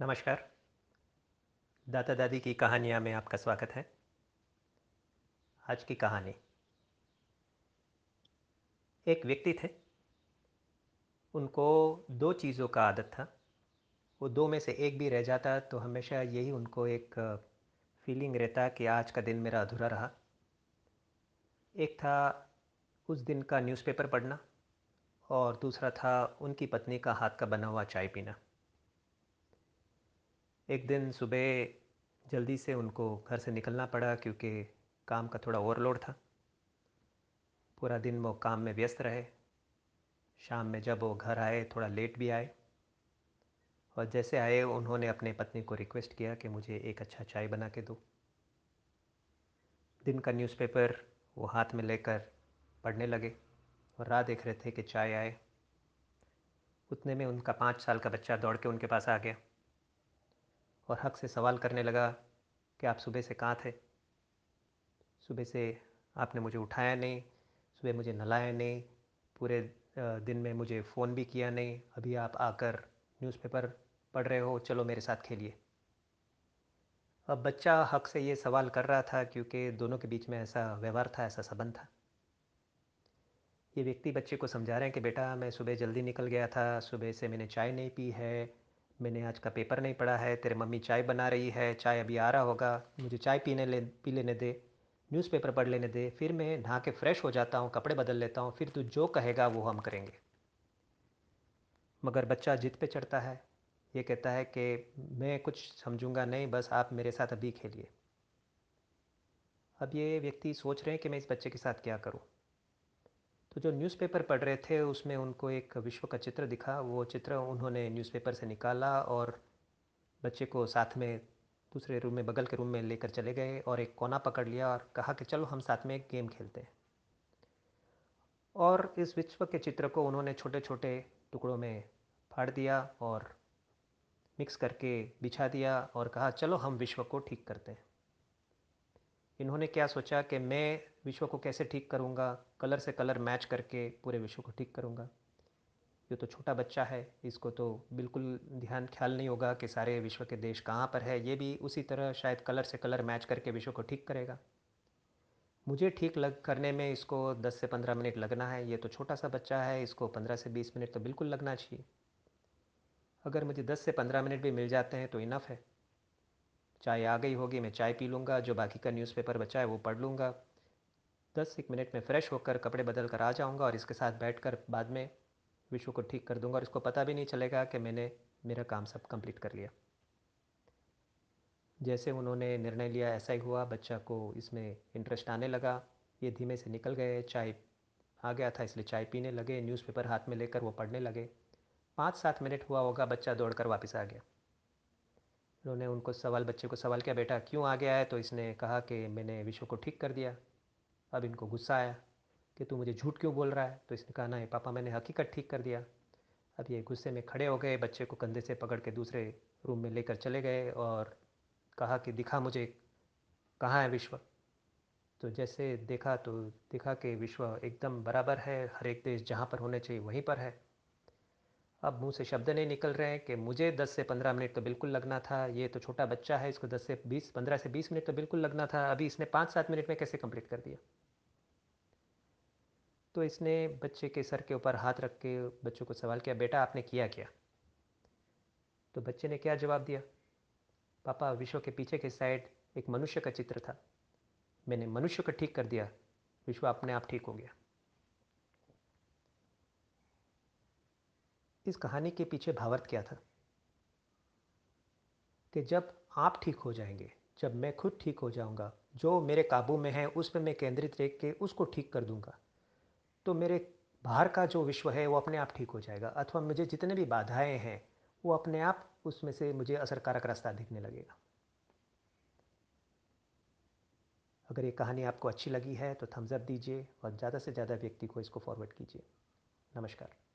नमस्कार। दादा दादी की कहानियाँ में आपका स्वागत है। आज की कहानी। एक व्यक्ति थे। उनको दो चीज़ों का आदत था। वो दो में से एक भी रह जाता तो हमेशा यही उनको एक फीलिंग रहता कि आज का दिन मेरा अधूरा रहा। एक था उस दिन का न्यूज़पेपर पढ़ना और दूसरा था उनकी पत्नी का हाथ का बना हुआ चाय पीना। एक दिन सुबह जल्दी से उनको घर से निकलना पड़ा क्योंकि काम का थोड़ा ओवरलोड था। पूरा दिन वो काम में व्यस्त रहे। शाम में जब वो घर आए, थोड़ा लेट भी आए। और जैसे आए, उन्होंने अपने पत्नी को रिक्वेस्ट किया कि मुझे एक अच्छा चाय बना के दो। दिन का न्यूज़पेपर वो हाथ में लेकर पढ़ने लगे और राह देख रहे थे कि चाय आए। उतने में उनका पाँच साल का बच्चा दौड़ के उनके पास आ गया। और हक से सवाल करने लगा कि आप सुबह से कहाँ थे? सुबह से आपने मुझे उठाया नहीं, सुबह मुझे नलाया नहीं, पूरे दिन में मुझे फ़ोन भी किया नहीं, अभी आप आकर न्यूज़पेपर पढ़ रहे हो, चलो मेरे साथ खेलिए। अब बच्चा हक से ये सवाल कर रहा था क्योंकि दोनों के बीच में ऐसा व्यवहार था, ऐसा संबंध था। ये व्यक्ति बच्चे को समझा रहे हैं कि बेटा मैं सुबह जल्दी निकल गया था, सुबह से मैंने चाय नहीं पी है मैंने आज का पेपर नहीं पढ़ा है, तेरे मम्मी चाय बना रही है, चाय अभी आ रहा होगा, मुझे चाय पीने ले, पी लेने दे न्यूज़पेपर पढ़ लेने दे, फिर मैं नहा के फ्रेश हो जाता हूँ, कपड़े बदल लेता हूँ, फिर तू जो कहेगा वो हम करेंगे। मगर बच्चा जिद पे चढ़ता है, ये कहता है कि मैं कुछ समझूँगा नहीं, बस आप मेरे साथ अभी खेलिए। अब ये व्यक्ति सोच रहे हैं कि मैं इस बच्चे के साथ क्या करूँ। तो जो न्यूज़पेपर पढ़ रहे थे, उसमें उनको एक विश्व का चित्र दिखा। वो चित्र उन्होंने न्यूज़पेपर से निकाला और बच्चे को साथ में दूसरे रूम में, बगल के रूम में लेकर चले गए और एक कोना पकड़ लिया और कहा कि चलो हम साथ में एक गेम खेलते हैं। और इस विश्व के चित्र को उन्होंने छोटे छोटे टुकड़ों में फाड़ दिया और मिक्स करके बिछा दिया और कहा, चलो हम विश्व को ठीक करते हैं। इन्होंने क्या सोचा कि मैं विश्व को कैसे ठीक करूँगा, कलर से कलर मैच करके पूरे विश्व को ठीक करूँगा? ये तो छोटा बच्चा है, इसको तो बिल्कुल ध्यान, ख्याल नहीं होगा कि सारे विश्व के देश कहाँ पर है। ये भी उसी तरह शायद कलर से कलर मैच करके विश्व को ठीक करेगा। मुझे ठीक लग, करने में इसको 10 से 15 मिनट लगना है। ये तो छोटा सा बच्चा है, इसको 15 से 20 मिनट तो बिल्कुल लगना चाहिए। अगर मुझे 10 से 15 मिनट भी मिल जाते हैं तो इनफ है। चाय आ गई होगी, मैं चाय पी लूँगा, जो बाकी का न्यूज़पेपर बचा है वो पढ़ लूँगा। दस एक मिनट में फ़्रेश होकर कपड़े बदल कर आ जाऊँगा और इसके साथ बैठ कर बाद में विश्व को ठीक कर दूँगा और इसको पता भी नहीं चलेगा कि मैंने मेरा काम सब कंप्लीट कर लिया। जैसे उन्होंने निर्णय लिया, ऐसा ही हुआ। बच्चा को इसमें इंटरेस्ट आने लगा। ये धीमे से निकल गए। चाय आ गया था, इसलिए चाय पीने लगे। न्यूज़पेपर हाथ में लेकर वो पढ़ने लगे। पाँच सात मिनट हुआ होगा, बच्चा दौड़कर वापस आ गया। उन्होंने उनको सवाल, बच्चे को सवाल किया, बेटा, क्यों आ गया है तो इसने कहा कि मैंने विश्व को ठीक कर दिया। अब इनको गुस्सा आया कि तू मुझे झूठ क्यों बोल रहा है? तो इसने कहा नहीं पापा, मैंने हकीकत ठीक कर दिया। अब ये गुस्से में खड़े हो गए, बच्चे को कंधे से पकड़ के दूसरे रूम में लेकर चले गए और कहा कि, दिखा मुझे, कहाँ है विश्व? तो जैसे देखा तो दिखा कि विश्व एकदम बराबर है, हर एक देश जहाँ पर होने चाहिए वहीं पर है। अब मुँह से शब्द नहीं निकल रहे हैं कि मुझे 10 से 15 मिनट तो बिल्कुल लगना था। ये तो छोटा बच्चा है, इसको 10 से 20 15 से 20 मिनट तो बिल्कुल लगना था। अभी इसने पाँच सात मिनट में कैसे कंप्लीट कर दिया? तो इसने बच्चे के सर के ऊपर हाथ रख के बच्चों को सवाल किया, बेटा, आपने किया क्या? तो बच्चे ने क्या जवाब दिया? पापा, विश्व के पीछे के साइड एक मनुष्य का चित्र था। मैंने मनुष्य को ठीक कर दिया। विश्व अपने आप ठीक हो गया। इस कहानी के पीछे भावार्थ क्या था? कि जब आप ठीक हो जाएँगे, जब मैं खुद ठीक हो जाऊँगा, जो मेरे काबू में है, उस पर मैं केंद्रित रह के उसको ठीक कर दूँगा तो मेरे बाहर का जो विश्व है, वो अपने आप ठीक हो जाएगा, अथवा मुझे जितने भी बाधाएँ हैं, वो अपने आप उसमें से मुझे असरकारक रास्ता दिखने लगेगा। अगर ये कहानी आपको अच्छी लगी है तो थम्स अप दीजिए और ज़्यादा से ज़्यादा व्यक्ति को इसको फॉरवर्ड कीजिए। नमस्कार।